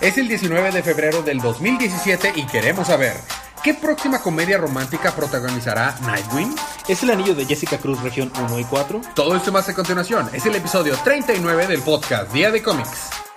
Es el 19 de febrero del 2017 y queremos saber, ¿qué próxima comedia romántica protagonizará Nightwing? ¿Es el anillo de Jessica Cruz región 1 y 4? Todo esto más a continuación. Es el episodio 39 del podcast Día de Cómics.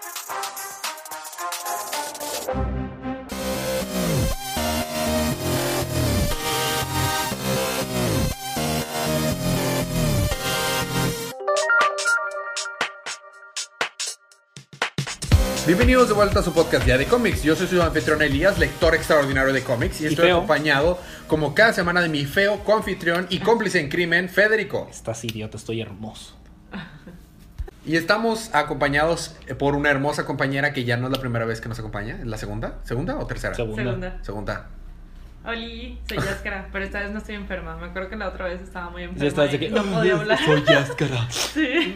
Bienvenidos de vuelta a su podcast Día de Cómics. Yo soy su anfitrión Elías, lector extraordinario de cómics, y estoy feo. acompañado, como cada semana, de mi feo coanfitrión y cómplice en crimen, Federico. Estás idiota, estoy hermoso. Y estamos acompañados por una hermosa compañera que ya no es la primera vez que nos acompaña. ¿Es la segunda? ¿Segunda o tercera? Segunda. Segunda. Segunda. Oli, soy Yaskara, pero esta vez no estoy enferma. Me acuerdo que la otra vez estaba muy Ya enferma. estás de y que... no podía hablar. Soy Yáscara. Sí.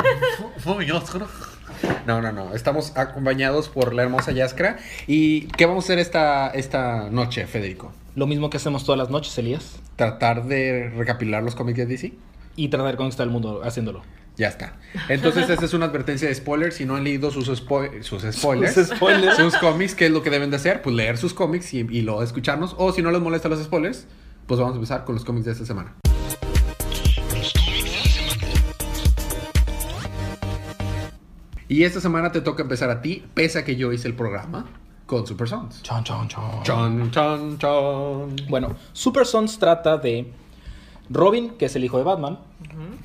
No, no, no. Estamos acompañados por la hermosa Yaskra. ¿Y qué vamos a hacer esta, esta noche, Federico? Lo mismo que hacemos todas las noches, Elías. ¿Tratar de recapilar los cómics de DC? Y tratar de conquistar el mundo haciéndolo. Ya está. Entonces, esta es una advertencia de spoilers. Si no han leído sus, spo- sus spoilers, Sus spoilers. sus cómics, ¿qué es lo que deben de hacer? Pues leer sus cómics y, y luego escucharnos. O si no les molestan los spoilers, pues vamos a empezar con los cómics de esta semana. Y esta semana te toca empezar a ti, pese a que yo hice el programa con Super Sons. Chon, chon, chon. Chon, chon, chon. Bueno, Super Sons trata de Robin, que es el hijo de Batman,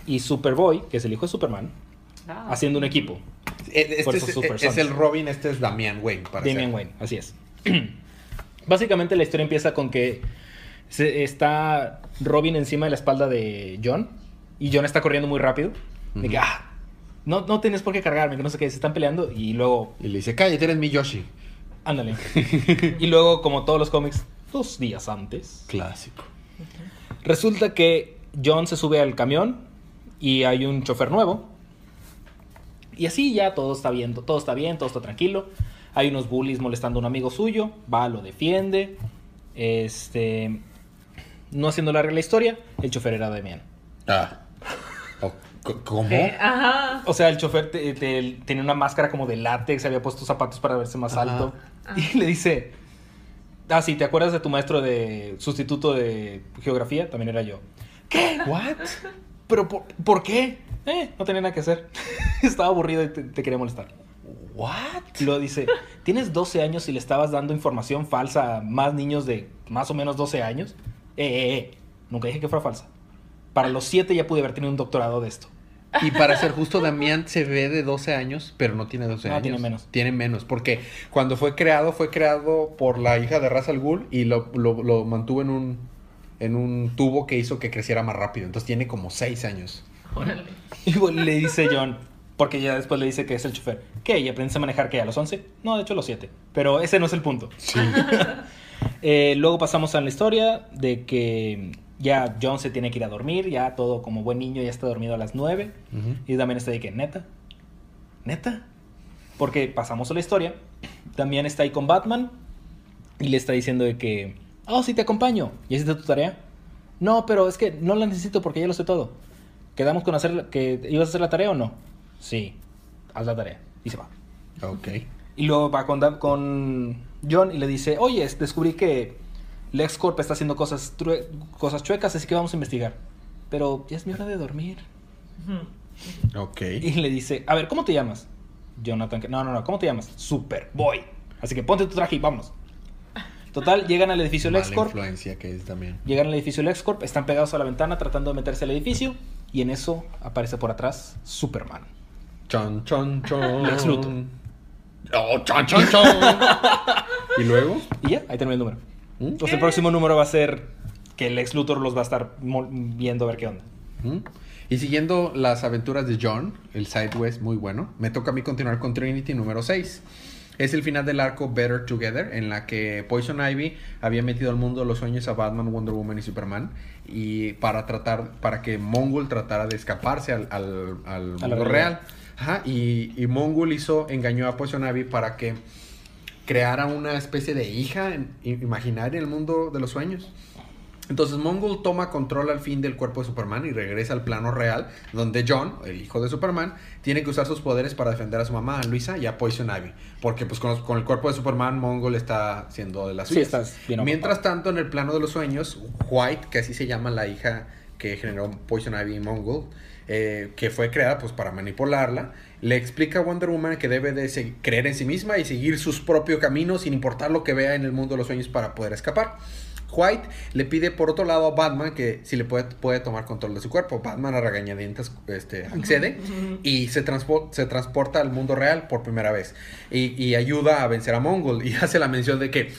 y Superboy, que es el hijo de Superman, Ah. haciendo un equipo. Eh, Por Este eso es, Super es Sons. el Robin, este es Damian Wayne. Para Damian ser. Wayne, así es. Básicamente la historia empieza con que se- está Robin encima de la espalda de John y John está corriendo muy rápido. De que, Ujú. ah, no, no tienes por qué cargarme, que no sé qué, se están peleando y luego, Y le dice, cállate, eres mi Yoshi. ándale. y luego, como todos los cómics, dos días antes, Clásico. resulta que John se sube al camión y hay un chofer nuevo. Y así ya todo está bien, todo está bien, todo está tranquilo. Hay unos bullies molestando a un amigo suyo, va, lo defiende. Este, no haciendo larga la historia, el chofer era Demian. Ah. O- c- ¿Cómo? Eh, Ajá. O sea, el chofer te- te- tenía una máscara como de látex, había puesto zapatos para verse más Ajá. alto. Ah. Y le dice, ah, sí, ¿te acuerdas de tu maestro de sustituto de geografía? También era yo. ¿Qué? ¿What? ¿Pero por, por qué? Eh, no tenía nada que hacer. Estaba aburrido y te, te quería molestar. ¿What? Luego dice, tienes 12 años y le estabas dando información falsa a más niños de más o menos 12 años. Eh, eh, eh. Nunca dije que fuera falsa. Para los 7 ya pude haber tenido un doctorado de esto. Y para ser justo, Damián se ve de 12 años, pero no tiene 12 No, años. tiene menos. Tiene menos, porque cuando fue creado, fue creado por la hija de Ra's al Ghul y lo, lo- lo mantuvo en un, en un tubo que hizo que creciera más rápido. Entonces tiene como 6 años. Órale. Y bueno, le dice John, porque ya después le dice que es el chofer. ¿Qué? ¿Y aprendes a manejar qué? ¿A los 11? No, de hecho a los 7. Pero ese no es el punto. Sí. Eh, luego pasamos a la historia de que ya John se tiene que ir a dormir, ya todo como buen niño ya está dormido a las 9. Y también está de que, neta, neta. Porque pasamos a la historia. También está ahí con Batman y le está diciendo de que, oh, sí te acompaño. ¿Ya hiciste tu tarea? No, pero es que no la necesito porque ya lo sé todo. ¿Quedamos con hacer que ibas a hacer la tarea o no? Sí, haz la tarea. Y se va. Ok. Y luego va con, con John y le dice, oye, descubrí que LexCorp está haciendo cosas, true- cosas chuecas, así que vamos a investigar. Pero ya es mi hora de dormir. Ok. Y le dice, a ver, ¿cómo te llamas? Jonathan, no, no, no, ¿cómo te llamas? Superboy. Así que ponte tu traje y vámonos. Total, llegan al edificio Mala LexCorp. influencia que es también. Llegan al edificio LexCorp, están pegados a la ventana tratando de meterse al edificio. Y en eso aparece por atrás Superman. Chon, chon, chon. Lex Luthor. Oh, chon, chon, chon. ¿Y luego? Y ya, ahí termina el número. ¿Mm? El próximo número va a ser que el ex Luthor los va a estar viendo a ver qué onda. ¿Mm? Y siguiendo las aventuras de John, el Sideways muy bueno, me toca a mí continuar con Trinity número 6. Es el final del arco Better Together, en la que Poison Ivy había metido al mundo los sueños a Batman, Wonder Woman y Superman, y para tratar, para que Mongol tratara de escaparse al, mundo real. Ajá, y, y Mongol hizo, engañó a Poison Ivy para que creara una especie de hija imaginaria en el mundo de los sueños. Entonces Mongol toma control al fin del cuerpo de Superman y regresa al plano real, donde John, el hijo de Superman, tiene que usar sus poderes para defender a su mamá, a Luisa, y a Poison Ivy. Porque pues con, los- con el cuerpo de Superman, Mongol está siendo de las suyas. Mientras tanto, en el plano de los sueños, White, que así se llama la hija que generó Poison Ivy y Mongol, eh, que fue creada pues para manipularla, le explica a Wonder Woman que debe de creer en sí misma y seguir sus propios caminos sin importar lo que vea en el mundo de los sueños para poder escapar. White le pide por otro lado a Batman que si le puede, puede tomar control de su cuerpo. Batman a regañadientes este, accede y se, transpo- se transporta al mundo real por primera vez. Y, y ayuda a vencer a Mongol. Y hace la mención de que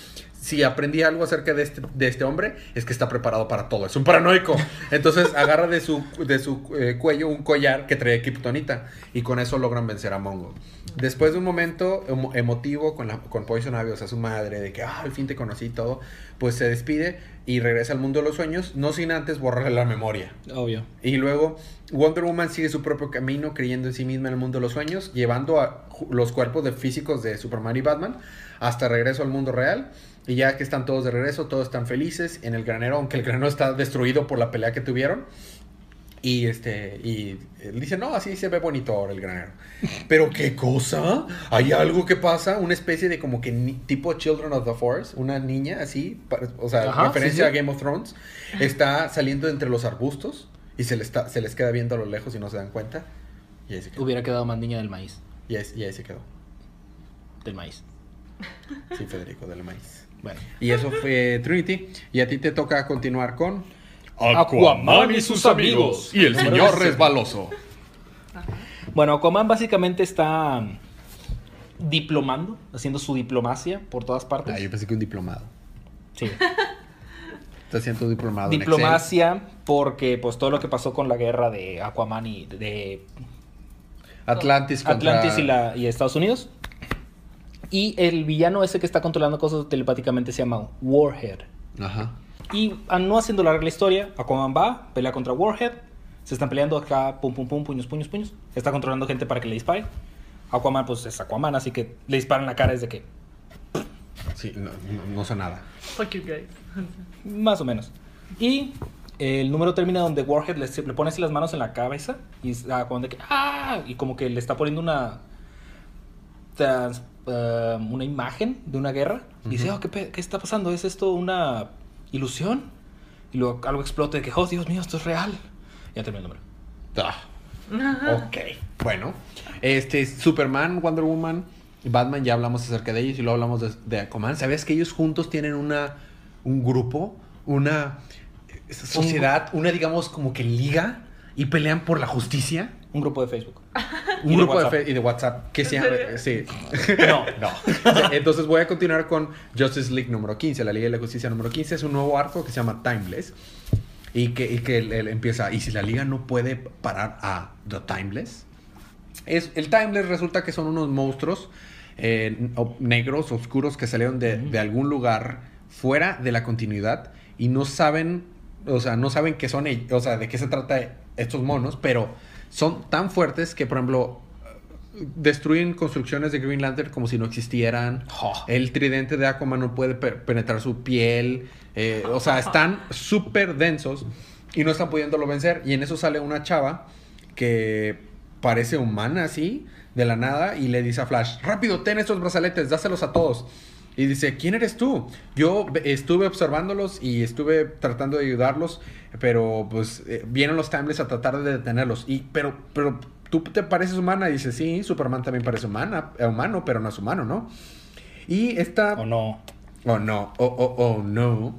si aprendí algo acerca de este, de este hombre, es que está preparado para todo. Es un paranoico. Entonces agarra de su, de su eh, cuello un collar que trae Kryptonita. Y con eso logran vencer a Mongol. Después de un momento emo- emotivo con, la, con Poison Ivy, o sea, su madre, de que ah, al fin te conocí y todo, pues se despide y regresa al mundo de los sueños, no sin antes borrarle la memoria. Obvio. Y luego Wonder Woman sigue su propio camino creyendo en sí misma en el mundo de los sueños, llevando a los cuerpos de físicos de Superman y Batman hasta regreso al mundo real. Y ya que están todos de regreso, todos están felices en el granero, aunque el granero está destruido por la pelea que tuvieron. Y este y él dice, "No, así se ve bonito ahora el granero." Pero qué cosa? Hay algo que pasa, una especie de como que ni- tipo Children of the Forest, una niña así, o sea, Ajá, referencia sí, sí. a Game of Thrones, está saliendo entre los arbustos y se, le está, se les queda viendo a lo lejos y no se dan cuenta. Y ahí se quedó. Hubiera quedado más niña del maíz. Y ahí, y ahí se quedó. Del maíz. Sí, Federico, del maíz. Bueno. Y eso fue Trinity. Y a ti te toca continuar con... Aquaman y sus amigos. Y el señor 17. resbaloso. Bueno, Aquaman básicamente está diplomando, haciendo su diplomacia por todas partes. Ah, yo pensé que un diplomado. Sí. Está haciendo un diplomado en Diplomacia porque pues todo lo que pasó con la guerra de Aquaman y de. Atlantis contra... Atlantis y, la, y Estados Unidos. Y el villano ese que está controlando cosas telepáticamente se llama Warhead. Ajá. Y a no haciendo larga la historia, Aquaman va, pelea contra Warhead. Se están peleando acá, pum, pum, pum, puños, puños, puños. Está controlando gente para que le dispare. Aquaman, pues es Aquaman, así que le disparan en la cara desde que, Sí, no, no, no sé nada. Fuck you guys. más o menos. Y el número termina donde Warhead le, le pone así las manos en la cabeza y Aquaman de que, ¡ah! Y como que le está poniendo una, trans- eh, una imagen de una guerra. Y dice, Ujú. oh, ¿qué, ¿qué está pasando? ¿Es esto una ilusión? Y luego algo explota de que, oh, Dios mío, esto es real. Ya terminó el número. Ah. Ok. Bueno. Este, Superman, Wonder Woman y Batman, ya hablamos acerca de ellos y luego hablamos de, de Aquaman. ¿Sabías que ellos juntos tienen una, un grupo, una eh, sociedad, una, digamos, como que liga y pelean por la justicia? Un grupo de Facebook. Un grupo de, fe- y de WhatsApp que se llama. Sí. No. no. Entonces voy a continuar con Justice League número 15, la Liga de la Justicia número 15. Es un nuevo arco que se llama Timeless. Y que, y que él- él empieza. Y si la Liga no puede parar a The Timeless. Es, el Timeless resulta que son unos monstruos eh, negros, oscuros, que salieron de, de algún lugar fuera de la continuidad y no saben, o sea, no saben qué son, ell- o sea, de qué se trata estos monos, pero son tan fuertes que, por ejemplo, destruyen construcciones de Green Lantern como si no existieran. Oh. El tridente de Aquaman no puede pe- penetrar su piel. eh, o sea, están súper densos y no están pudiéndolo vencer. Y en eso sale una chava que parece humana así, de la nada, y le dice a Flash, rápido, ten estos brazaletes, dáselos a todos. Y dice, ¿quién eres tú? Yo ve- estuve observándolos y estuve tratando de ayudarlos, pero pues eh, vienen los Timeless a tratar de detenerlos. Y, pero, pero, ¿tú te pareces humana? Y dice, sí, Superman también parece humana, eh, humano, pero no es humano, ¿no? Y esta... ¿O no? Oh no, oh, oh, oh no.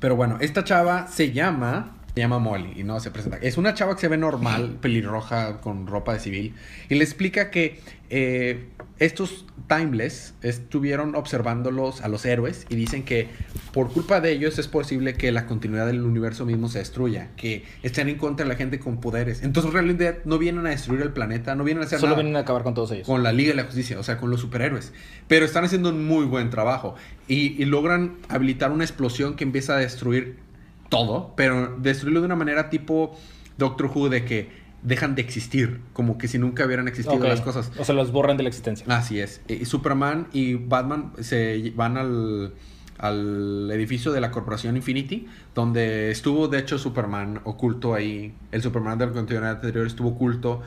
Pero bueno, esta chava se llama. Se llama Molly y no se presenta. Es una chava que se ve normal, pelirroja, con ropa de civil. Y le explica que eh, estos Timeless estuvieron observándolos a los héroes y dicen que por culpa de ellos es posible que la continuidad del universo mismo se destruya. Que estén en contra de la gente con poderes. Entonces, en realidad, no vienen a destruir el planeta, no vienen a hacer Solo nada vienen a acabar con todos ellos. con la Liga de la Justicia, o sea, con los superhéroes. Pero están haciendo un muy buen trabajo y, y logran habilitar una explosión que empieza a destruir todo, pero destruirlo de una manera tipo Doctor Who de que dejan de existir, como que si nunca hubieran existido las cosas. O sea, los borran de la existencia. Así es. Y Superman y Batman se van al al edificio de la Corporación Infinity, donde estuvo de hecho Superman oculto ahí. El Superman del continuidad anterior estuvo oculto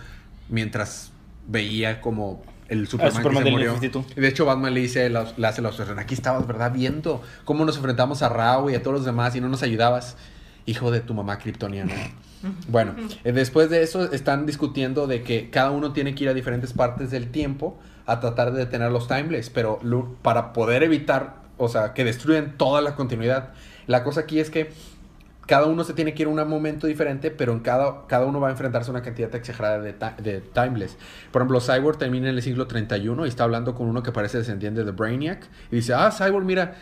mientras veía como el Superman, Superman que se del murió. De hecho, Batman le dice, la- le hace la observación, aquí estabas, ¿verdad? Viendo cómo nos enfrentamos a Rao y a todos los demás y no nos ayudabas. Hijo de tu mamá kryptoniana. Bueno, eh, después de eso están discutiendo de que cada uno tiene que ir a diferentes partes del tiempo a tratar de detener los timeless, pero para poder evitar, o sea, que destruyan toda la continuidad. La cosa aquí es que cada uno se tiene que ir a un momento diferente, pero en cada, cada uno va a enfrentarse a una cantidad exagerada de, de timeless. Por ejemplo, Cyborg termina en el siglo 31 y está hablando con uno que parece descendiente de Brainiac. Y dice, ah, Cyborg, mira,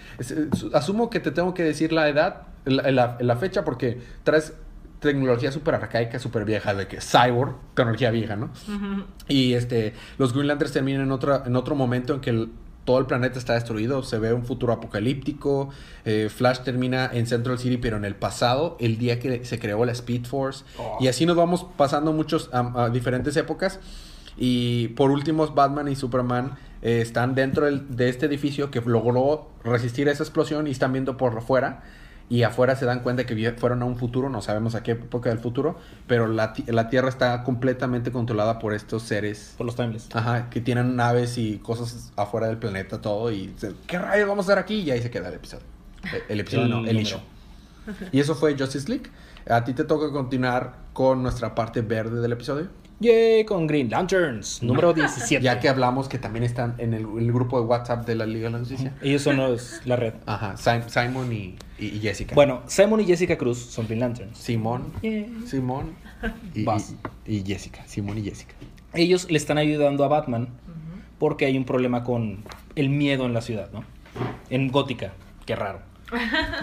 asumo que te tengo que decir la edad, la, la- la fecha, porque traes tecnología súper arcaica, súper vieja, de que Cyborg, tecnología vieja, ¿no? Y este, los Greenlanders terminan en, otra, en otro momento en que el- todo el planeta está destruido, se ve un futuro apocalíptico. eh, Flash termina en Central City, pero en el pasado, el día que se creó la Speed Force. Oh. Y así nos vamos pasando muchos a, a diferentes épocas. Y por último, Batman y Superman eh, están dentro del- de este edificio que logró resistir esa explosión y están viendo por afuera. Y afuera se dan cuenta que fueron a un futuro, no sabemos a qué época del futuro, pero la, la Tierra está completamente controlada por estos seres Por los timeless. Ajá, que tienen naves y cosas afuera del planeta, todo. Y se- ¿qué rayos vamos a hacer aquí? Y ahí se queda el episodio. El, el episodio, El no, el número. issue. Y eso fue Justice League. A ti te toca continuar con nuestra parte verde del episodio. Yay, con Green Lanterns, número 17. Ya que hablamos que también están en el, el grupo de WhatsApp de la Liga de la Justicia. Ellos son los- la red. Ajá, Sim- Simon y, Jessica. Bueno, Simon y Jessica Cruz son Green Lanterns. Simón, Simón y, Vas. y- y Jessica. Simón y Jessica. Ellos le están ayudando a Batman porque hay un problema con el miedo en la ciudad, ¿no? En Gótica, qué raro.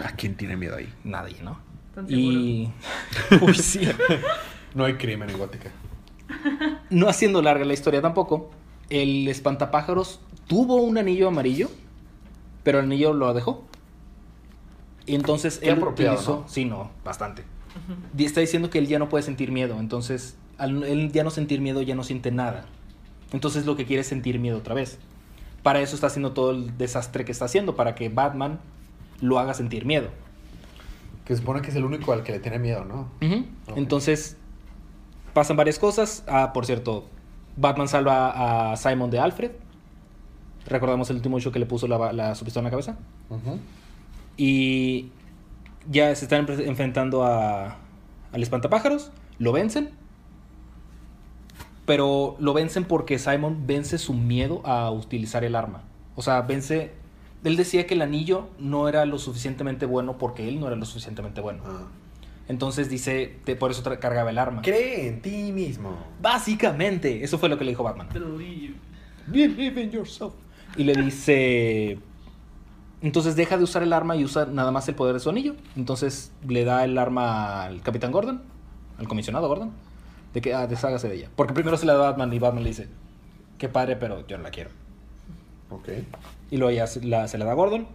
¿A quién tiene miedo ahí? Nadie, ¿no? ¿Tan Y. Uy, sí. No hay crimen en Gótica. No haciendo larga la historia tampoco, el espantapájaros tuvo un anillo amarillo, pero el anillo lo dejó. Y entonces Qué él apropiado, utilizó. ¿no? Sí, no, bastante. Y Está diciendo que él ya no puede sentir miedo. Entonces, al él ya no sentir miedo, ya no siente nada. Entonces, lo que quiere es sentir miedo otra vez. Para eso está haciendo todo el desastre que está haciendo, para que Batman lo haga sentir miedo. Que se supone que es el único al que le tiene miedo, ¿no? Entonces, pasan varias cosas. Ah, por cierto, Batman salva a Simon de Alfred. Recordamos el último show que le puso la, la su pistola en la cabeza. Y ya se están enfre- enfrentando a, al espantapájaros. Lo vencen. Pero lo vencen porque Simon vence su miedo a utilizar el arma. O sea, vence... Él decía que el anillo no era lo suficientemente bueno porque él no era lo suficientemente bueno. Ah. Entonces dice, te- por eso cargaba el arma. Cree en ti mismo. Básicamente, eso fue lo que le dijo Batman. Believe. Believe in yourself. Y le dice, entonces deja de usar el arma y usa nada más el poder de su anillo. Entonces le da el arma al Capitán Gordon, al comisionado Gordon, de que ah, deshágase de ella. Porque primero se la da a Batman y Batman le dice, qué padre, pero yo no la quiero. Ok. Y luego ya se la, se la da a Gordon.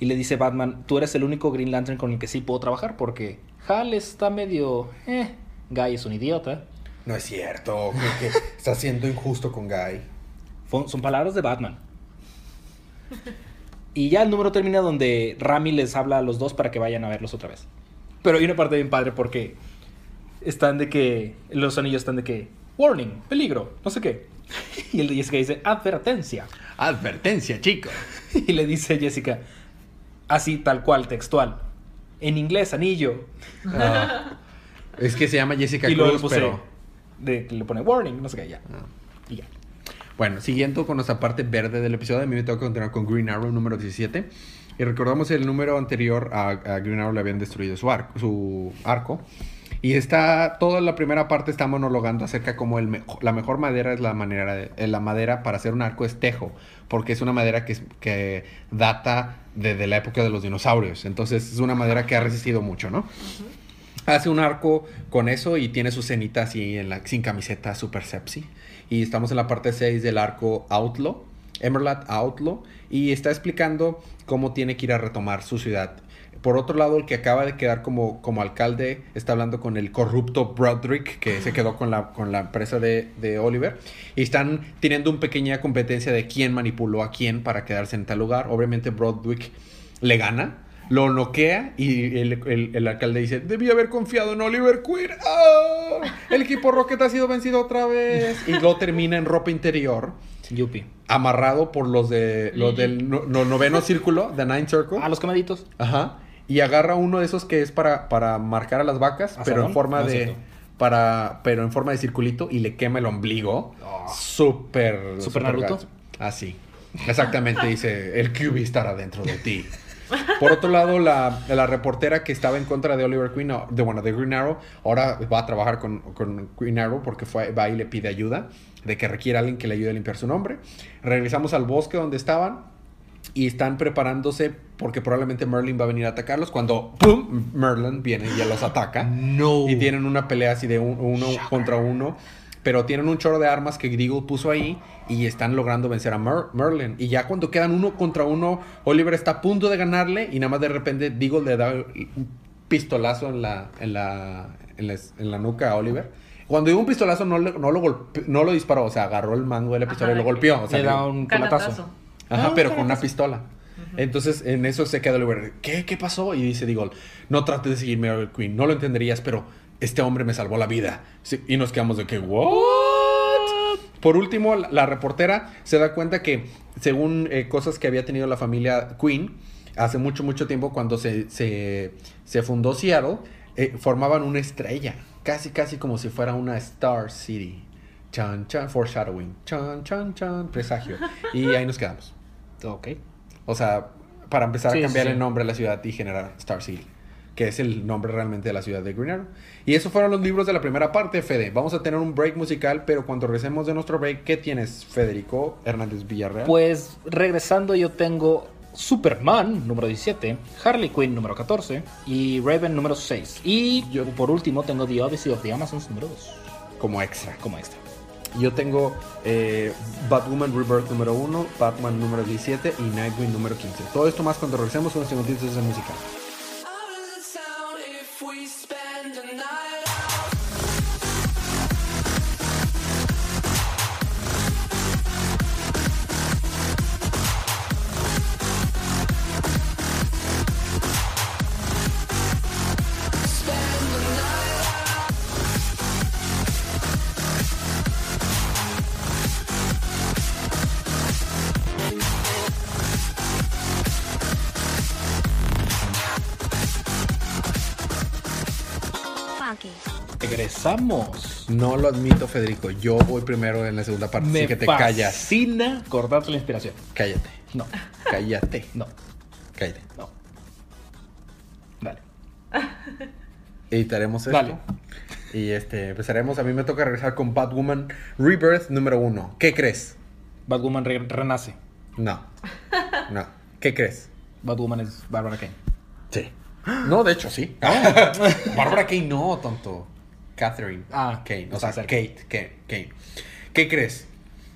Y le dice Batman, tú eres el único Green Lantern con el que sí puedo trabajar porque Hal está medio... Eh, Guy es un idiota. No es cierto. Creo que está siendo injusto con Guy. Son palabras de Batman. Y ya el número termina donde Rami les habla a los dos para que vayan a verlos otra vez. Pero hay una parte bien padre porque están de que. Los anillos están de que. Warning, peligro, no sé qué. Y el de Jessica dice, advertencia. Advertencia, chicos. Y le dice Jessica, así tal cual, textual. En inglés, anillo. Ah. es que se llama Jessica y Cruz, puse. pero. De, le pone warning, no sé qué, ya. Ah. Y ya. Bueno, siguiendo con nuestra parte verde del episodio, a mí me toca continuar con Green Arrow número 17. Y recordamos el número anterior a, a Green Arrow le habían destruido su arco, su arco. Y está, toda la primera parte está monologando acerca como el mejo- la mejor madera es la, manera de- eh, la madera para hacer un arco es tejo, porque es una madera que, que data desde la época de los dinosaurios. Entonces es una madera que ha resistido mucho, ¿no? Hace un arco con eso y tiene su cenita así en la, sin camiseta, super sepsi. Y estamos en la parte 6 del arco Outlaw, Emerald Outlaw, y está explicando cómo tiene que ir a retomar su ciudad. Por otro lado, el que acaba de quedar como, como alcalde está hablando con el corrupto Broderick, que se quedó con la, con la empresa de, de Oliver. Y están teniendo una pequeña competencia de quién manipuló a quién para quedarse en tal lugar. Obviamente Broderick le gana, lo noquea y el, el- alcalde dice, debí haber confiado en Oliver Queen. ¡Ah! El equipo Rocket ha sido vencido otra vez. Y lo termina en ropa interior, Yupi. amarrado por los de los del no- no- noveno círculo, The Nine Circle. Ah, los quemaditos. Ajá. Y agarra uno de esos que es para, para marcar a las vacas, ¿Asadón? pero en forma No es de. Para, pero en forma de circulito y le quema el ombligo. Oh. Súper. ¿Súper Naruto? Así. Exactamente, dice: El QB estará dentro de ti. Por otro lado, la, la reportera que estaba en contra de Oliver Queen, o- de, bueno, de Green Arrow, ahora va a trabajar con, con Green Arrow porque fue, va y le pide ayuda, de que requiere a alguien que le ayude a limpiar su nombre. Regresamos al bosque donde estaban y están preparándose porque probablemente Merlin va a venir a atacarlos cuando ¡pum! Merlin viene y ya los ataca. No. Y tienen una pelea así de un- uno Shocker. contra uno. Pero tienen un chorro de armas que Deagle puso ahí y están logrando vencer a Mer- Merlin. Y ya cuando quedan uno contra uno, Oliver está a punto de ganarle y nada más de repente Deagle le da un pistolazo en la, en la, en la, en la nuca a Oliver. Cuando digo un pistolazo no, le- no, lo golpe- no lo disparó, o sea, agarró el mango de la pistola Ajá, y lo golpeó. O sea, Le da un culatazo. Canatazo. Ajá, Ah, pero con una pistola. Entonces, en eso se queda Oliver. ¿Qué? ¿Qué pasó? Y dice Deagle, no trates de seguirme, Oliver Queen. No lo entenderías, pero este hombre me salvó la vida. Sí, y nos quedamos de que, ¿what? Por último, la, la reportera se da cuenta que, según eh, cosas que había tenido la familia Queen, hace mucho, mucho tiempo, cuando se, se, se fundó Seattle, eh, formaban una estrella. Casi, casi como si fuera una Star City. Chan, chan, foreshadowing. Chan, chan, chan, presagio. Y ahí nos quedamos. Ok. O sea, para empezar Sí, a cambiar sí. el nombre de la ciudad y generar Star City, que es el nombre realmente de la ciudad de Green Arrow. Y esos fueron los libros de la primera parte, Fede. Vamos a tener un break musical, pero cuando regresemos de nuestro break, ¿qué tienes, Federico Hernández Villarreal? Pues regresando yo tengo Superman número 17, Harley Quinn número 14 y Raven número 6. Y yo por último tengo The Odyssey of the Amazons número 2 como extra. como extra. Yo tengo eh, Batwoman Rebirth número 1, Batman número 17 y Nightwing número 15. Todo esto más cuando regresemos con los segunditos de música. Regresamos. No lo admito, Federico. Yo voy primero en la segunda parte, Me así que te callas. fascina cortarte la inspiración. Cállate. No, Cállate. no, Cállate. no. Dale. Editaremos esto. Dale. Y este, empezaremos. A mí me toca regresar con Batwoman Rebirth número uno. ¿Qué crees? Batwoman re- renace. No. No. ¿Qué crees? Batwoman es Barbara Kane. Sí. No, de hecho sí. Bárbara Kane no, tonto. Catherine. Ah, Kane. O sea, cerca. Kate. Kane. Kane. ¿Qué crees?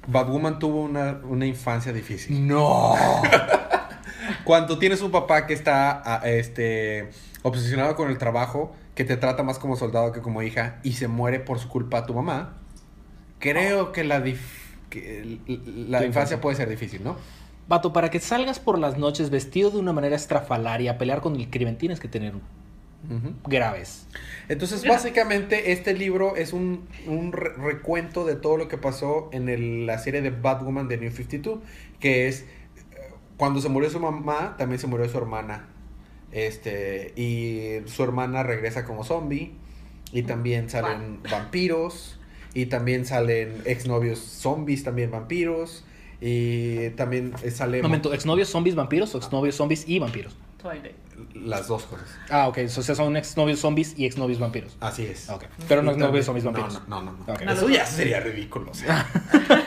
Batwoman tuvo una, una infancia difícil. No. Cuando tienes un papá que está ah, este, obsesionado con el trabajo, que te trata más como soldado que como hija, y se muere por su culpa tu mamá, creo que la, dif- que la Tu infancia infancia. puede ser difícil, ¿no? Vato, para que salgas por las noches vestido de una manera estrafalaria a pelear con el crimen, tienes que tener Graves. Entonces, básicamente, este libro es un, un re- recuento de todo lo que pasó en el- la serie de Batwoman de New 52, que es eh, cuando se murió su mamá, también se murió su hermana. Este, y su hermana regresa como zombie, y también salen vampiros, y también salen exnovios zombies, también vampiros, y también eh, sale Un momento, ¿exnovios zombies vampiros o exnovios zombies y vampiros? Twilight. las dos cosas. Ah, ok. O sea, son exnovios zombies y exnovios vampiros. Así es. Ok. Pero no exnovios zombies vampiros. No, no, no. no. Ok. Eso ya sería ridículo. o sea.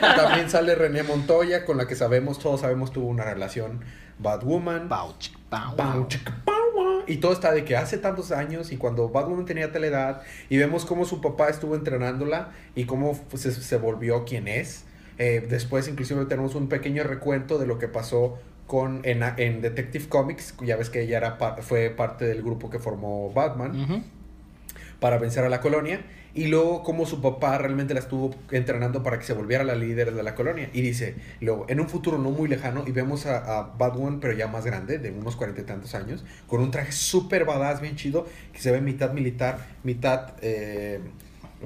también sale René Montoya, con la que sabemos, todos sabemos, tuvo una relación Batwoman. Pau, chic, pau. Pau, chica, pau, ah. Y todo está de que hace tantos años y cuando Batwoman tenía tal edad y vemos cómo su papá estuvo entrenándola y cómo se, se volvió quien es. Eh, después inclusive tenemos un pequeño recuento de lo que pasó con en, en Detective Comics. Ya ves que ella era fue parte del grupo que formó Batman. Para vencer a la colonia. Y luego como su papá realmente la estuvo entrenando para que se volviera la líder de la colonia. Y dice, luego, en un futuro no muy lejano, y vemos a, a Batwoman, pero ya más grande, de unos cuarenta y tantos años, con un traje súper badass, bien chido, que se ve mitad militar, mitad eh,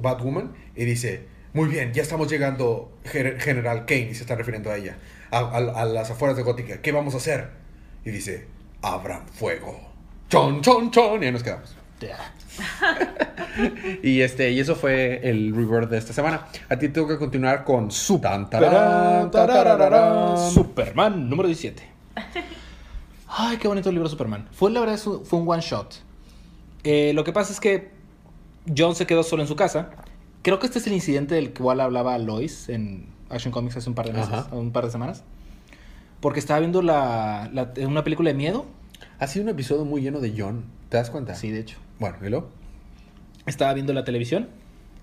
Batwoman. Y dice, muy bien, ya estamos llegando, General Kane, y se está refiriendo a ella, a, a- a las afueras de Gótica. ¿Qué vamos a hacer? Y dice, abran fuego. Chon, chon, chon. Y ahí nos quedamos. Y este, y eso fue el rebirth de esta semana. A ti tengo que continuar con su. Superman número 17. Ay, qué bonito el libro Superman. Fue la verdad, fue un one shot. Eh, lo que pasa es que John se quedó solo en su casa. Creo que este es el incidente del cual hablaba Lois en Action Comics hace un par de meses, Ajá. un par de semanas. Porque estaba viendo la, la- una película de miedo. Ha sido un episodio muy lleno de John. ¿Te das cuenta? Sí, de hecho. Bueno, ¿y luego? Estaba viendo la televisión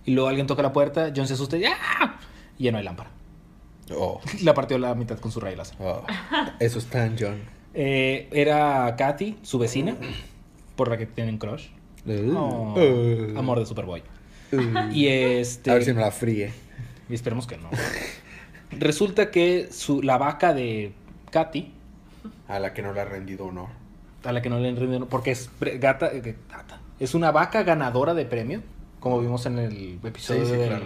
y luego alguien toca la puerta, John se asusta y ¡ah! Y ya no hay lámpara. Oh, La partió a la mitad con su rayo láser. oh. Eso es tan John. Eh, era Katy, su vecina, por la que tienen crush. Oh, Uh, amor de Superboy. uh. Y este. A ver si me la fríe. Y esperemos que no. Resulta que su, la vaca de Katy, A la que no le ha rendido honor. a la que no le han rendido, porque es gata, eh, gata, es una vaca ganadora de premio, como vimos en el episodio Sí, sí, del, claro.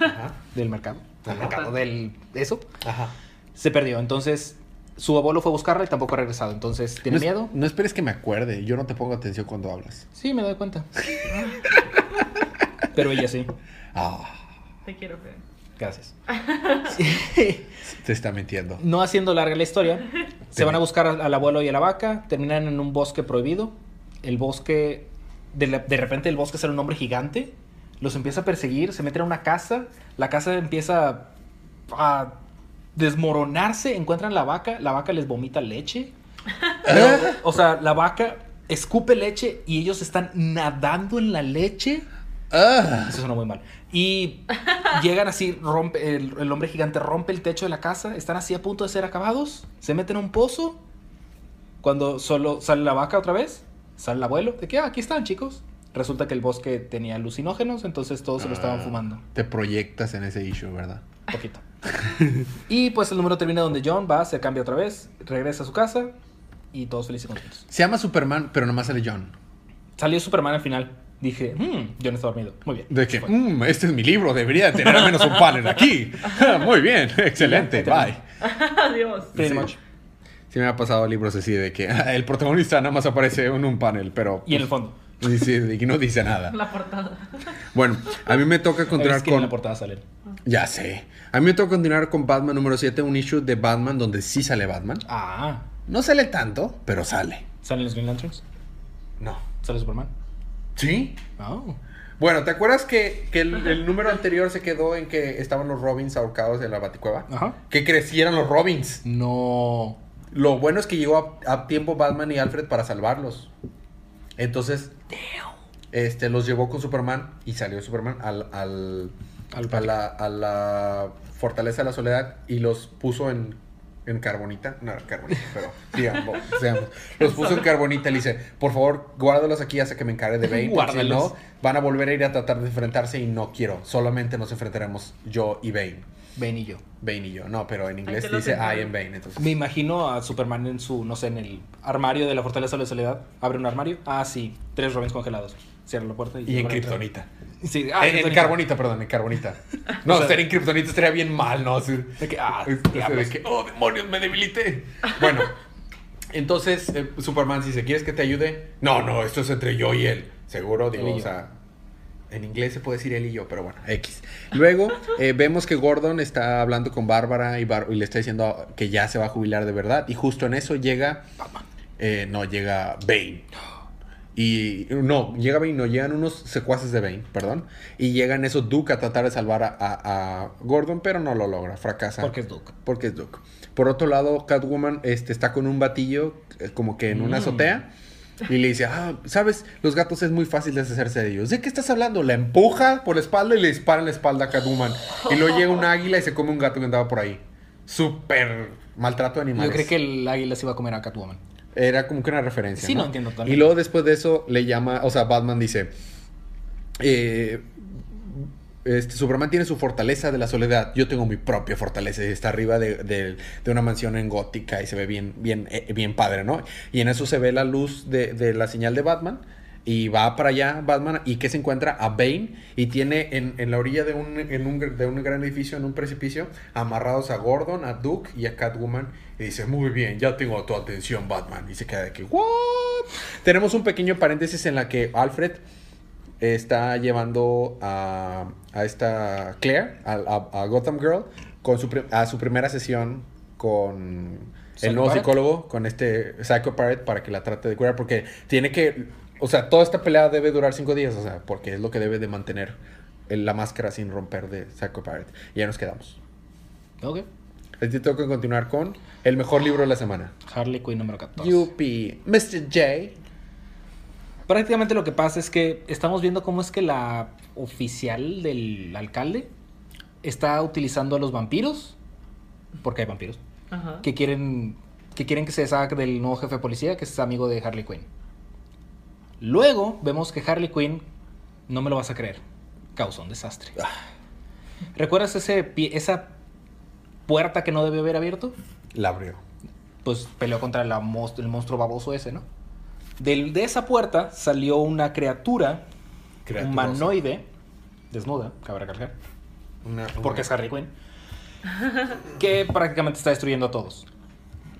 Ajá. del mercado. Del mercado, del eso. Ajá. Se perdió. Entonces, su abuelo fue a buscarla y tampoco ha regresado. Entonces, ¿tiene no, es- miedo? No esperes que me acuerde. Yo no te pongo atención cuando hablas. Sí, me doy cuenta. Pero ella sí. Ah, Te quiero, Fede. Gracias. te está mintiendo. No haciendo larga la historia, se van a buscar al abuelo y a la vaca, terminan en un bosque prohibido. El bosque, de, la- de repente el bosque sale un hombre gigante, los empieza a perseguir, se meten a una casa, la casa empieza a desmoronarse, encuentran la vaca, la vaca les vomita leche. Pero, o sea, la vaca escupe leche y ellos están nadando en la leche. Ah. Eso suena muy mal. Y llegan así, rompe, el, el hombre gigante rompe el techo de la casa, están así a punto de ser acabados, se meten a un pozo. Cuando solo sale la vaca otra vez, sale el abuelo, de que ah, aquí están chicos. Resulta que el bosque tenía alucinógenos, entonces todos se lo estaban Ah, fumando. Te proyectas en ese issue, ¿verdad? Poquito. y pues el número termina donde John va, se cambia otra vez, regresa a su casa y todos felices y contentos. Se llama Superman, pero nomás sale John. Salió Superman al final. Dije, mmm, John está dormido. Muy bien. De que, Fue. "Mm, este es mi libro, debería tener al menos un panel aquí. Muy bien, excelente, bye. Adiós. Pretty Sí. much. Sí me ha pasado libros así de que ah, el protagonista nada más aparece en un panel, pero... Y en el fondo. Y sí, y no dice nada. La portada. Bueno, a mí me toca continuar quién en con... la portada sale. Ya sé. A mí me toca continuar con Batman número 7, un issue de Batman donde sí sale Batman. Ah, No sale tanto, pero sale. ¿salen los Green Lanterns? No. ¿Sale Superman? ¿Sí? Oh. Bueno, ¿te acuerdas que, que el, el número anterior se quedó en que estaban los Robins ahorcados en la Baticueva? Ajá. Que crecieran los Robins. No. Lo bueno es que llegó a, a tiempo Batman y Alfred para salvarlos. Entonces, este, los llevó con Superman y salió Superman al, al, Al a, la, a la Fortaleza de la Soledad y los puso en, en carbonita. No, carbonita, pero digamos, digamos. Los puso en carbonita y le dice, por favor, guárdalos aquí hasta que me encargue de Bane. Porque si no, van a volver a ir a tratar de enfrentarse y no quiero. Solamente nos enfrentaremos yo y Bane. Ben y yo. Bane y yo. No, pero en inglés dice. I am Bane. Entonces, Me imagino a Superman en su, no sé, en el armario de la Fortaleza de la Soledad. Abre un armario. Ah, sí. Tres Robins congelados. Cierra la puerta y... y en van a entrar. Kryptonita. Sí. Ah, en, carbonita, perdón, en carbonita. No, O sea- en kriptonita estaría bien mal, ¿no? Así- De que, ah, es- de que, oh, demonios, me debilité. Bueno, entonces eh, Superman dice, ¿quieres que te ayude? No, no, esto es entre yo y él. Seguro, digo, o sea, en inglés se puede decir él y yo, pero bueno, X. Luego eh, vemos que Gordon está hablando con Bárbara y, Bar- y le está diciendo que ya se va a jubilar de verdad. Y justo en eso llega, eh, no, llega Bane. Y no, llega Bane, no, llegan unos secuaces de Bane, perdón. Y llega en eso Duke a tratar de salvar a, a- a Gordon, pero no lo logra, fracasa. Porque es Duke. Porque es Duke. Por otro lado, Catwoman este, está con un batillo, eh, como que en una Mm. azotea. Y le dice, ah, sabes, los gatos es muy fácil deshacerse de ellos. ¿De qué estás hablando? La empuja por la espalda y le dispara en la espalda a Catwoman. Y luego llega un águila y se come un gato que andaba por ahí. Súper maltrato de animales. Yo creo que el águila se iba a comer a Catwoman. Era como que una referencia. Sí, no, entiendo totalmente. Y luego después de eso le llama, o sea, Batman dice, eh, este, Superman tiene su fortaleza de la soledad. Yo tengo mi propia fortaleza. Y está arriba de, de- de una mansión en gótica y se ve bien, bien, eh, bien padre, ¿no? Y en eso se ve la luz de, de la señal de Batman. Y va para allá Batman y que se encuentra a Bane y tiene en, en la orilla de un, en un de un gran edificio, en un precipicio, amarrados a Gordon, a Duke y a Catwoman. Y dice, muy bien, ya tengo tu atención Batman. Y se queda de que, ¿what? Tenemos un pequeño paréntesis en la que Alfred está llevando a, a esta Claire, a, a- a Gotham Girl, con su, a su primera sesión con el nuevo psicólogo, con este Psycho Pirate, para que la trate de curar, porque tiene que, o sea, toda esta pelea debe durar cinco días, o sea, porque es lo que debe de mantener la máscara sin romper de Psycho Pirate. Y ya nos quedamos. Ok. Te tengo que continuar con el mejor libro de la semana. Harley Quinn número 14. Yupi, Mr. J. Prácticamente lo que pasa es que estamos viendo cómo es que la oficial del alcalde está utilizando a los vampiros, porque hay vampiros, Ajá. que quieren que quieren que se deshaga del nuevo jefe de policía, que es amigo de Harley Quinn. Luego vemos que Harley Quinn, no me lo vas a creer, causó un desastre. ¿Recuerdas ese, pie- esa puerta que no debió haber abierto? La abrió. pues peleó contra la el monstruo baboso ese, ¿no? Del- de esa puerta salió una criatura Criaturosa. humanoide, desnuda, cabe recalcar, Una- porque es Harley Quinn, que prácticamente está destruyendo a todos.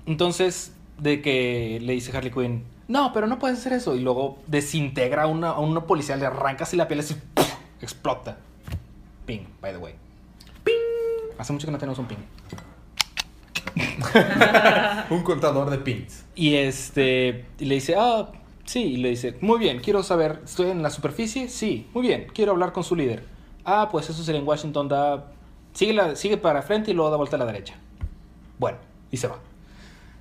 Entonces, de que le dice Harley Quinn, no, pero no puedes hacer eso, y luego desintegra a, una, a un policía, le arranca así la piel así, explota. Ping, by the way. Ping. Hace mucho que no tenemos un ping. Un contador de pins. Y este y le dice, ah, sí, y le dice, muy bien, quiero saber, ¿estoy en la superficie? Sí, muy bien, quiero hablar con su líder. Ah, pues eso sería en Washington, da, sigue, la, sigue para frente y luego da vuelta a la derecha. Bueno, y se va.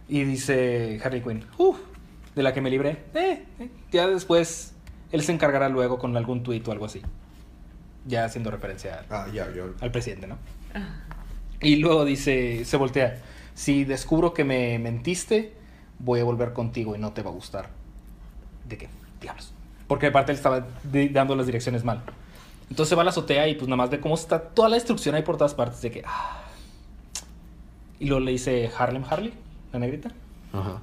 Y dice Harley Quinn, uff, de la que me libré. Eh, eh, ya después él se encargará luego con algún tuit o algo así. Ya haciendo referencia a- Ah, ya, yo. al presidente, ¿no? Y luego dice, se voltea, si descubro que me mentiste, voy a volver contigo y no te va a gustar. ¿De qué? Diablos. Porque aparte él estaba dando las direcciones mal. Entonces va a la azotea y pues nada más ve cómo está toda la destrucción ahí por todas partes de que... ah. Y luego le dice Harlem Harley, la negrita, Ajá.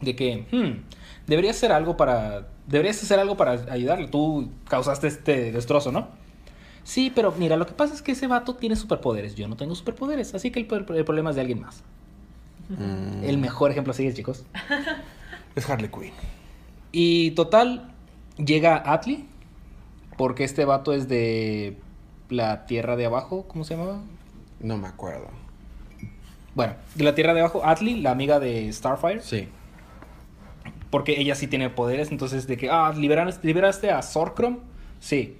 De que hmm, deberías hacer algo para... Deberías hacer algo para ayudarle. Tú causaste este destrozo, ¿no? Sí, pero mira, lo que pasa es que ese vato tiene superpoderes. Yo no tengo superpoderes, así que el, pro- el problema es de alguien más. Mm. El mejor ejemplo sigue, chicos. Es Harley Quinn. Y total, llega Atli, porque este vato es de la tierra de abajo, ¿cómo se llamaba? No me acuerdo. Bueno, de la tierra de abajo, Atli, la amiga de Starfire, Sí. Porque ella sí tiene poderes, entonces de que, ah, liberaste, liberaste a Sorcrom, sí.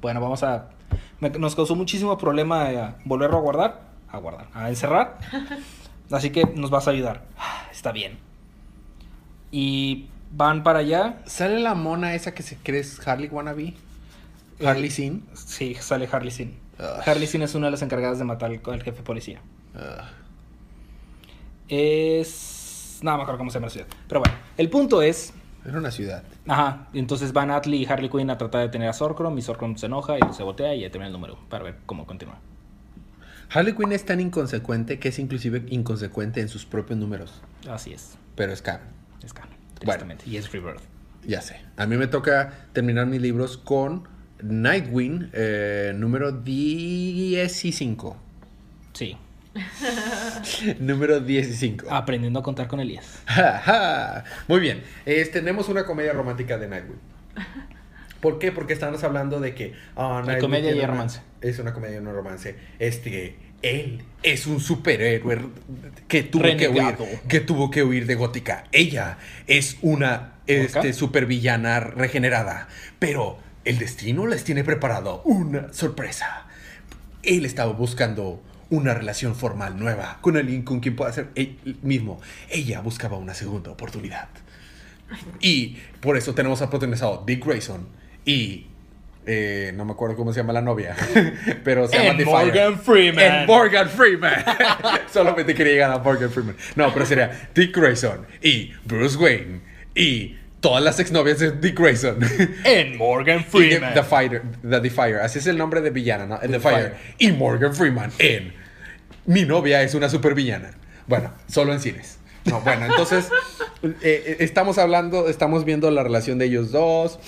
Bueno, vamos a... me- nos causó muchísimo problema eh, volverlo a guardar, a guardar, a encerrar, así que nos vas a ayudar. Ah, Está bien. Y van para allá, ¿Sale la mona esa que se cree es Harley Wannabe? Harley Sin. Sí, sale Harley Sin. Ugh. Harley Sin es una de las encargadas de matar al, al jefe de policía. Ugh. Es. No me acuerdo cómo se llama la ciudad. Pero bueno, el punto es. Era una ciudad. Ajá, entonces van Atli y Harley Quinn a tratar de detener a Sorcrom y Sorcrom se enoja y se voltea y ya termina el número para ver cómo continúa. Harley Quinn es tan inconsecuente que es inclusive inconsecuente en sus propios números. Así es. Pero es canon. Es canon, Bueno. tristemente. Y es Rebirth. Ya sé. A mí me toca terminar mis libros con Nightwing, eh, número 15. Sí. número 15. Aprendiendo a contar con Elías. Muy bien. Tenemos una comedia romántica de Nightwing. ¿Por qué? Porque estamos hablando de que. Nightwing comedia y una- romance. Es una comedia y un romance. Este. Él es un superhéroe que tuvo Renegado. que huir. Que tuvo que huir de Gótica. Ella es una este, supervillana regenerada. Pero el destino les tiene preparado una sorpresa. Él estaba buscando una relación formal nueva con alguien con quien pueda ser él mismo. Ella buscaba una segunda oportunidad. Y por eso tenemos al protagonizado Dick Grayson y eh, no me acuerdo cómo se llama la novia, pero se llama. Morgan Freeman. Morgan Freeman. Solamente quería llegar a Morgan Freeman. No, pero sería Dick Grayson y Bruce Wayne y todas las exnovias de Dick Grayson. En Morgan Freeman. The Fighter, The Defier, así es el nombre de villana, ¿no? The, The. Fire. Y Morgan Freeman en Mi novia es una supervillana. Bueno, solo en cines. No, bueno, entonces eh, eh, estamos hablando, estamos viendo la relación de ellos dos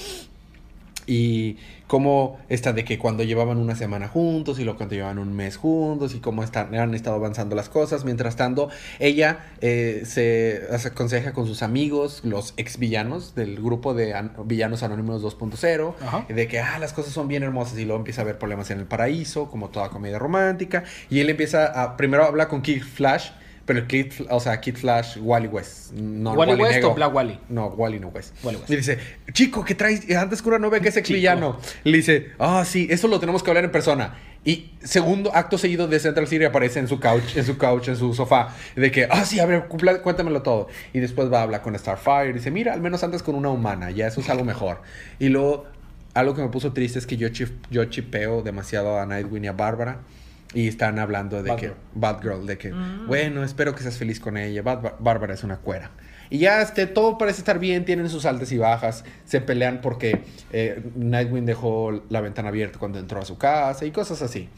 y cómo está de que cuando llevaban una semana juntos y luego cuando llevaban un mes juntos y cómo están, han estado avanzando las cosas. Mientras tanto, ella eh, se se aconseja con sus amigos, los ex villanos del grupo de an- villanos anónimos 2.0, Ajá. de que ah, las cosas son bien hermosas y luego empieza a haber problemas en el paraíso, como toda comedia romántica. Y él empieza a, primero habla con Kid Flash, pero el Kid, o sea, Kid Flash, Wally West. No, ¿Wally West negro. o Black Wally? No, Wally no West. Wally West. Y dice, chico, ¿qué traes? Antes con una novia que es ex villano. Le dice, ah, sí, eso lo tenemos que hablar en persona. Y segundo acto seguido de Central City aparece en su couch, en su couch, en su sofá. De que, ah, sí, a ver, cuéntamelo todo. Y después va a hablar con Starfire. Y dice, mira, al menos antes con una humana, ya eso es algo mejor. Y luego, algo que me puso triste es que yo, chif- yo chipeo demasiado a Nightwing y a Bárbara. Y están hablando de que, Batgirl. Batgirl, de que, bueno, espero que seas feliz con ella. Bárbara es una cuera. Y ya este, todo parece estar bien, tienen sus altas y bajas, se pelean porque eh, Nightwing dejó la ventana abierta cuando entró a su casa y cosas así.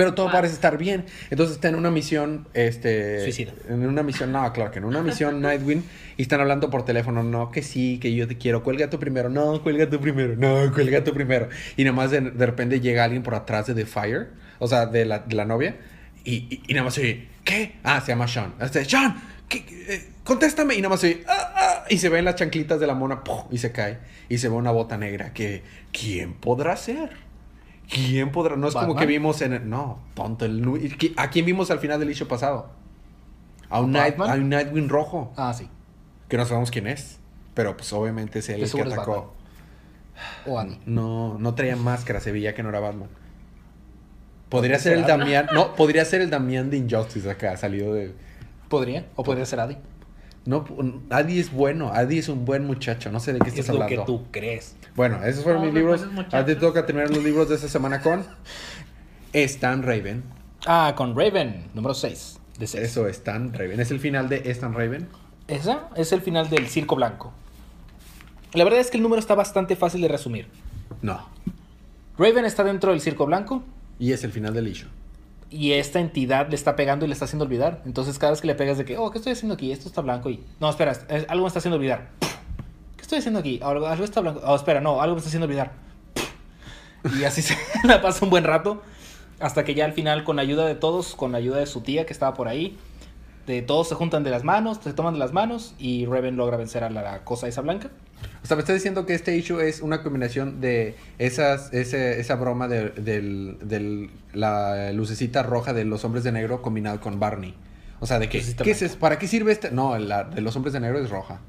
Pero todo parece estar bien. Entonces está en una misión, este... Suicida. En una misión, no, claro que en una misión Nightwing y están hablando por teléfono, no, que sí, que yo te quiero, cuelga tú primero, no, cuelga tú primero, no, cuelga tú primero. Y nada más de, de repente llega alguien por atrás de The Fire, o sea, de la, de la novia, y, y, y nada más oye, ¿qué? Ah, se llama Sean. Este, Sean, ¿qué, eh, contéstame. Y nada más oye, "Ah, ah", y se ven las chanclitas de la mona, ¡pum! y se cae. Y se ve una bota negra que, ¿quién podrá ser? ¿Quién podrá? No es como que vimos en el, No, tonto. El, nu- ¿qui- ¿A quién vimos al final del issue pasado? A un, Night, a un Nightwing rojo. Ah, sí. Que no sabemos quién es. Pero pues obviamente es él el que atacó. O Andy. No, no traía máscara, se veía que no era Batman. Podría ¿Podría ser el ser Damián. No, podría ser el Damián de Injustice acá, salido de. Podría. O podría ser Adi. No, Adi es bueno, Adi es un buen muchacho, no sé de qué estás Es lo hablando. que tú crees. Bueno, esos fueron No, mis libros. Ahora te toca terminar los libros de esta semana con Stan Raven. Ah, con Raven, número 6. De 6. Eso, Stan Raven. Es el final de Stan Raven. Esa es el final del Circo Blanco. La verdad es que el número está bastante fácil de resumir. No. Raven está dentro del Circo Blanco Y es el final del issue. Y esta entidad le está pegando y le está haciendo olvidar. Entonces cada vez que le pegas de que, oh, ¿qué estoy haciendo aquí? Esto está blanco y... No, espera, es- algo me está haciendo olvidar. ¿Qué estoy haciendo aquí? Algo, algo está blanco. Oh, espera, no, algo me está haciendo olvidar. Y así se la pasa un buen rato. Hasta que ya al final, con ayuda de todos, con ayuda de su tía que estaba por ahí, de todos se juntan de las manos, se toman de las manos y Raven logra vencer a la, la cosa esa blanca. O sea, me estás diciendo que este issue es una combinación de esas, ese- esa broma de del, del- la lucecita roja de los hombres de negro combinado con Barney. O sea, de que, ¿qué es, ¿para qué sirve este? No, la de los hombres de negro es roja.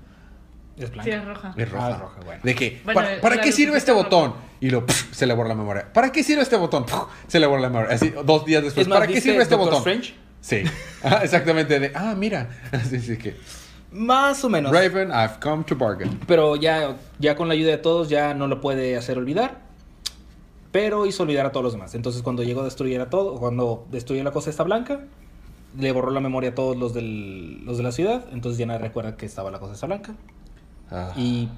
Es blanca. Sí, es roja. Es roja. Ah, es roja, bueno. De que, Bueno, ¿para, para la qué sirve este botón? Y lo, se le borra la memoria. ¿Para qué sirve este botón? Se le borra la memoria. Así, dos días después. Es más, ¿Para qué ¿viste sirve este Doctor botón? Strange? Sí. Ah, exactamente. De, ah, mira. Así, sí que. Más o menos. Raven, I've come to bargain. Pero ya, ya con la ayuda de todos ya no lo puede hacer olvidar. Pero hizo olvidar a todos los demás. Entonces cuando llegó a destruir a todo, cuando destruyó la cosa esta blanca, le borró la memoria a todos los, del- los de la ciudad. Entonces ya nadie recuerda que estaba la cosa esta blanca. Ah. Y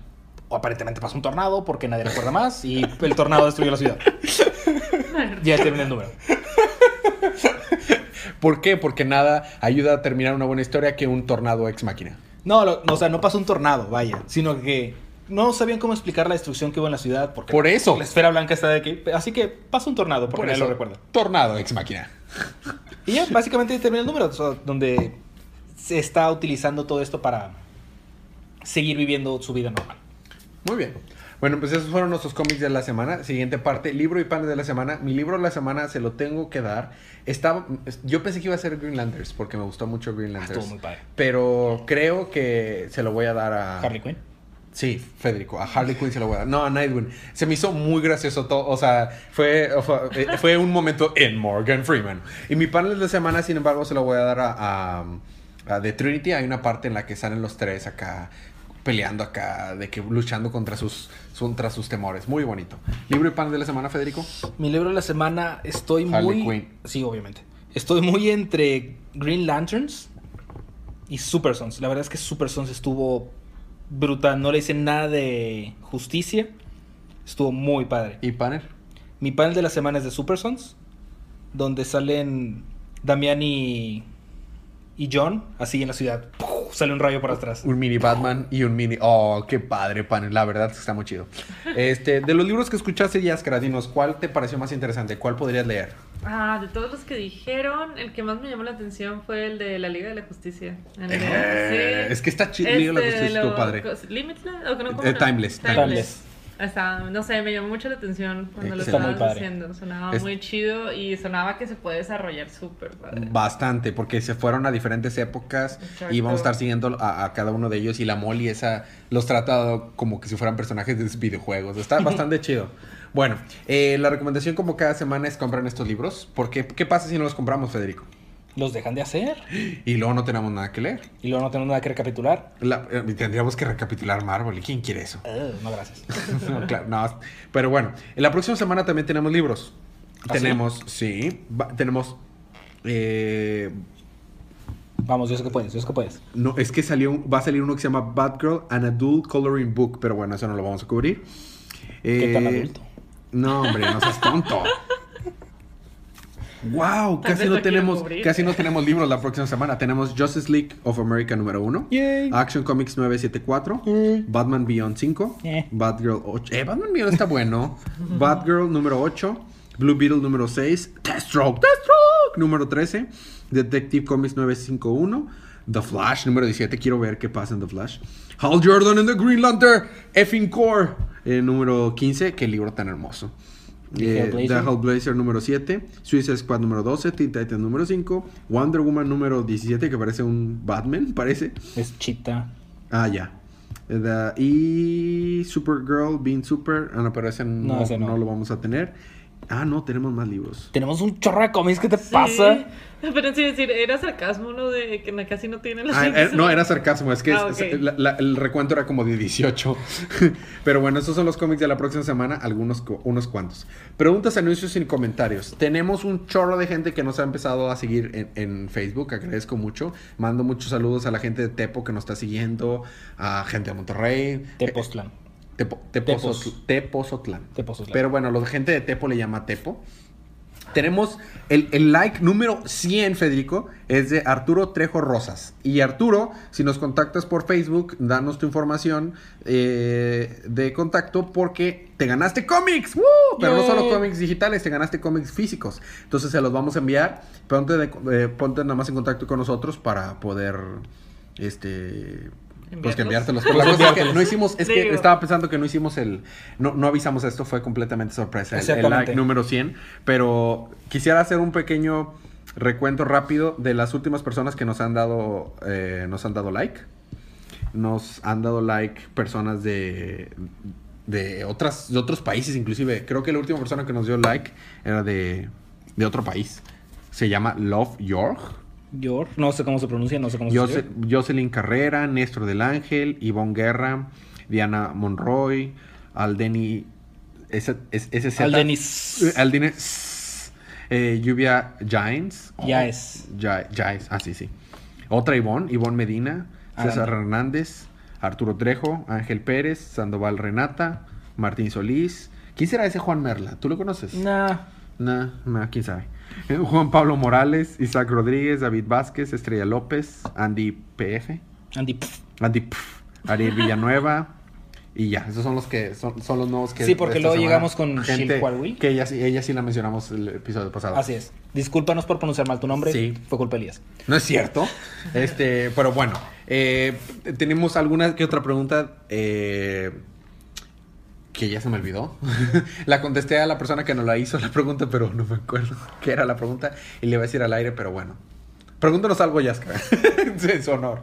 aparentemente pasó un tornado porque nadie recuerda más. Y el tornado destruyó la ciudad. Ya terminé el número. ¿Por qué? Porque nada ayuda a terminar una buena historia que un tornado ex máquina. No, lo- o sea, no pasó un tornado, vaya. Sino que no sabían cómo explicar la destrucción que hubo en la ciudad. Porque Por eso. La esfera blanca está de aquí. Así que pasa un tornado porque Por nadie eso, lo recuerda. Tornado ex máquina. Y ya, básicamente termina el número, o sea, donde se está utilizando todo esto para seguir viviendo su vida normal. Muy bien. Bueno, pues esos fueron nuestros cómics de la semana. Siguiente parte, libro y panes de la semana. Mi libro de la semana se lo tengo que dar. Estaba, yo pensé que iba a ser Greenlanders porque me gustó mucho Greenlanders. Ah, estuvo muy padre. Pero creo que se lo voy a dar a... Harley Quinn. Sí, Federico, a Harley Quinn se lo voy a dar. No, a Nightwing. Se me hizo muy gracioso todo. O sea, fue, fue, eh, fue un momento en Morgan Freeman. Y mi panel de semana, sin embargo, se lo voy a dar a, a, a The Trinity. Hay una parte en la que salen los tres acá peleando acá, de que luchando contra sus, contra sus temores. Muy bonito. Libro y panel de la semana, Federico. Mi libro de la semana estoy Harley muy... Quinn. Sí, obviamente. Estoy muy entre Green Lanterns y Super Sons. La verdad es que Super Sons estuvo brutal. No le hice nada de justicia. Estuvo muy padre. ¿Y panel? Mi panel de la semana es de Super Sons, donde salen Damián y, y John, así en la ciudad. ¡Puf! Sale un rayo por atrás. Un mini Batman y un mini. Oh, qué padre, panel. La verdad es que está muy chido. Este, de los libros que escuchaste, Yaskara, dinos, ¿cuál te pareció más interesante? ¿Cuál podrías leer? Ah, de todos los que dijeron, el que más me llamó la atención fue el de la Liga de la Justicia. Eh, sí. Es que está chido, Liga de la Este, Justicia, lo- estuvo padre. Limitless, o que no, ¿cómo Eh? Timeless, Timeless. No sé, me llamó mucho la atención cuando lo estabas diciendo. Sonaba Es- muy chido y sonaba que se puede desarrollar súper padre. Bastante, porque se fueron a diferentes épocas Exacto. y vamos a estar siguiendo a, a cada uno de ellos. Y la Molly esa los trata como que si fueran personajes de videojuegos. Está bastante chido. Bueno, eh, la recomendación como cada semana es comprar estos libros. Porque, ¿qué pasa si no los compramos, Federico? Los dejan de hacer. Y luego no tenemos nada que leer. Y luego no tenemos nada que recapitular. La- eh, tendríamos que recapitular Marvel. ¿Y quién quiere eso? Eh, no, gracias. No, claro, no. Pero bueno, en la próxima semana también tenemos libros. ¿Ah, sí? tenemos, sí, va- tenemos... eh, Vamos, sé que puedes, sé que puedes. no, es que salió, va a salir uno que se llama Batgirl, an Adult Coloring Book, pero bueno, eso no lo vamos a cubrir. ¿Qué tan adulto? No, hombre, no seas tonto. Wow, casi no tenemos, cubrir. casi no tenemos libros la próxima semana. Tenemos Justice League of America número 1, Yay. Action Comics 974, Yay. Batman Beyond 5, Eh. Batgirl 8. Eh, Batman Beyond está bueno. Batgirl número 8, Blue Beetle número 6, Deathstroke, Deathstroke número 13, Detective Comics 951, The Flash número 17. Quiero ver qué pasa en The Flash. Hal Jordan and the Green Lantern, Effing Core eh, número 15. Qué libro tan hermoso. The Eh, Hellblazer. The Hellblazer número 7, Suicide Squad número 12, Teen Titans número 5, Wonder Woman número 17, que parece un Batman, parece. Es chita. Ah, ya. Eh, the- y Supergirl, Being Super. Ah, no, pero ese no, No, ese no. no lo vamos a tener. Ah, no, tenemos más libros. Tenemos un chorro de cómics, ¿qué te Sí. pasa? Pero sí decir, era sarcasmo, ¿no? De que casi no tienen los Ah, eh, no, era sarcasmo, es que Ah, es- la- la- el recuento era como de 18. Pero bueno, esos son los cómics de la próxima semana, algunos unos cuantos. Preguntas, anuncios y comentarios. Tenemos un chorro de gente que nos ha empezado a seguir en, en Facebook, agradezco mucho. Mando muchos saludos a la gente de Tepo que nos está siguiendo, a gente de Monterrey. Tepoztlán. Tepo. Tepozotl- Tepozotlán. Tepozotlán. Pero bueno, la gente de Tepo le llama Tepo. Tenemos el, el like número 100, Federico, es de Arturo Trejo Rosas. Y Arturo, si nos contactas por Facebook, danos tu información eh, de contacto porque te ganaste cómics. ¡Woo! Pero no solo cómics digitales, te ganaste cómics físicos. Entonces se los vamos a enviar. Ponte, de- eh, ponte nada más en contacto con nosotros para poder... Este... Pues que enviártelos. Pero la cosa es que no hicimos, es que Digo. estaba pensando que no hicimos el, no, no avisamos esto, fue completamente sorpresa. El- El, like número 100. Pero quisiera hacer un pequeño recuento rápido de las últimas personas que nos han dado, eh, nos han dado like. Nos han dado like personas de, de, otras, de otros países, inclusive. Creo que la última persona que nos dio like era de, de otro país. Se llama Love York. Yor, no sé cómo se pronuncia, no sé cómo se Jose-. Jocelyn Carrera, Néstor del Ángel, Ivonne Guerra, Diana Monroy, Aldeni. Ese, es- ese Z- Aldenis. Eh, eh, Lluvia Giants. Yaes. Ya- Yaes, ah, sí, sí. Otra Ivonne, Ivonne Medina, César. Hernández, Arturo Trejo, Ángel Pérez, Sandoval Renata, Martín Solís. ¿Quién será ese Juan Merla? ¿Tú lo conoces? Nah. Nah, nah, quién sabe. Juan Pablo Morales, Isaac Rodríguez, David Vázquez, Estrella López, Andy PF, Andy. pff. Andy pf, Ariel Villanueva. Y ya, esos son los que son, son los nuevos que Sí, porque luego semana. llegamos con gente Shilhualwi. que ella, sí- ella sí la mencionamos el episodio pasado. Así es. Discúlpanos por pronunciar mal tu nombre. Sí. Fue culpa de Elías. No es cierto. Este, pero bueno, eh, tenemos alguna que otra pregunta eh, que ya se me olvidó. la contesté a la persona que nos la hizo la pregunta, pero no me acuerdo qué era la pregunta y le voy a decir al aire, pero bueno. Pregúntanos algo, Yaska. en su honor.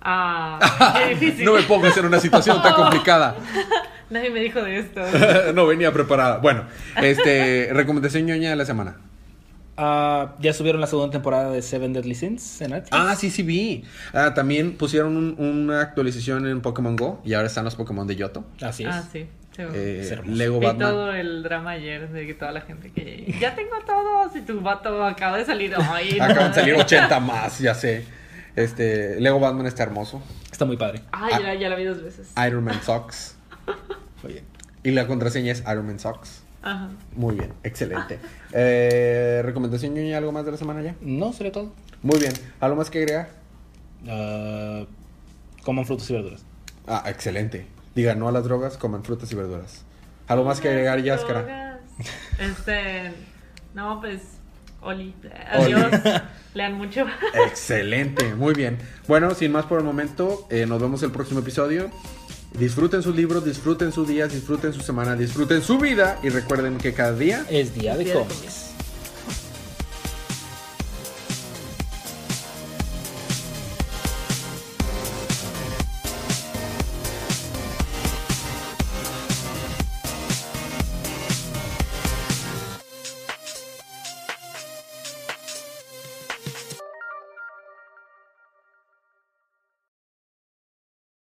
Ah, qué difícil. no me pongas en una situación tan complicada. Nadie me dijo de esto. no venía preparada. Bueno, este, recomendación ñoña de la semana. Ah, ya subieron la segunda temporada de Seven Deadly Sins en Netflix. Ah, sí, sí vi. Ah, también pusieron un- una actualización en Pokémon Go y ahora están los Pokémon de Yoto. Así es. Ah, sí. Eh, Es hermoso. Lego Vi Batman. todo el drama ayer de que toda la gente que ya tengo todos y tu vato acaba de salir hoy. Acaban de salir 80 más, ya sé. Este, Lego Batman está hermoso. Está muy padre. Ah, ya, ya la vi dos veces. Iron Man Socks. Bien. Y la contraseña es Iron Man Socks. Ajá. Muy bien, excelente. Eh, ¿Recomendación y algo más de la semana ya? No, sería todo. Muy bien. ¿Algo más que agregar? Ah, coman frutas y verduras. Ah, excelente. Diga no a las drogas, coman frutas y verduras. ¿Algo más que agregar, Yaskara? Drogas. Este. No, pues. Oli. Adiós. Lean mucho. Excelente, muy bien. Bueno, sin más por el momento, eh, nos vemos el próximo episodio. Disfruten sus libros, disfruten sus días, disfruten su semana, disfruten su vida y recuerden que cada día Es día de Día de cómics.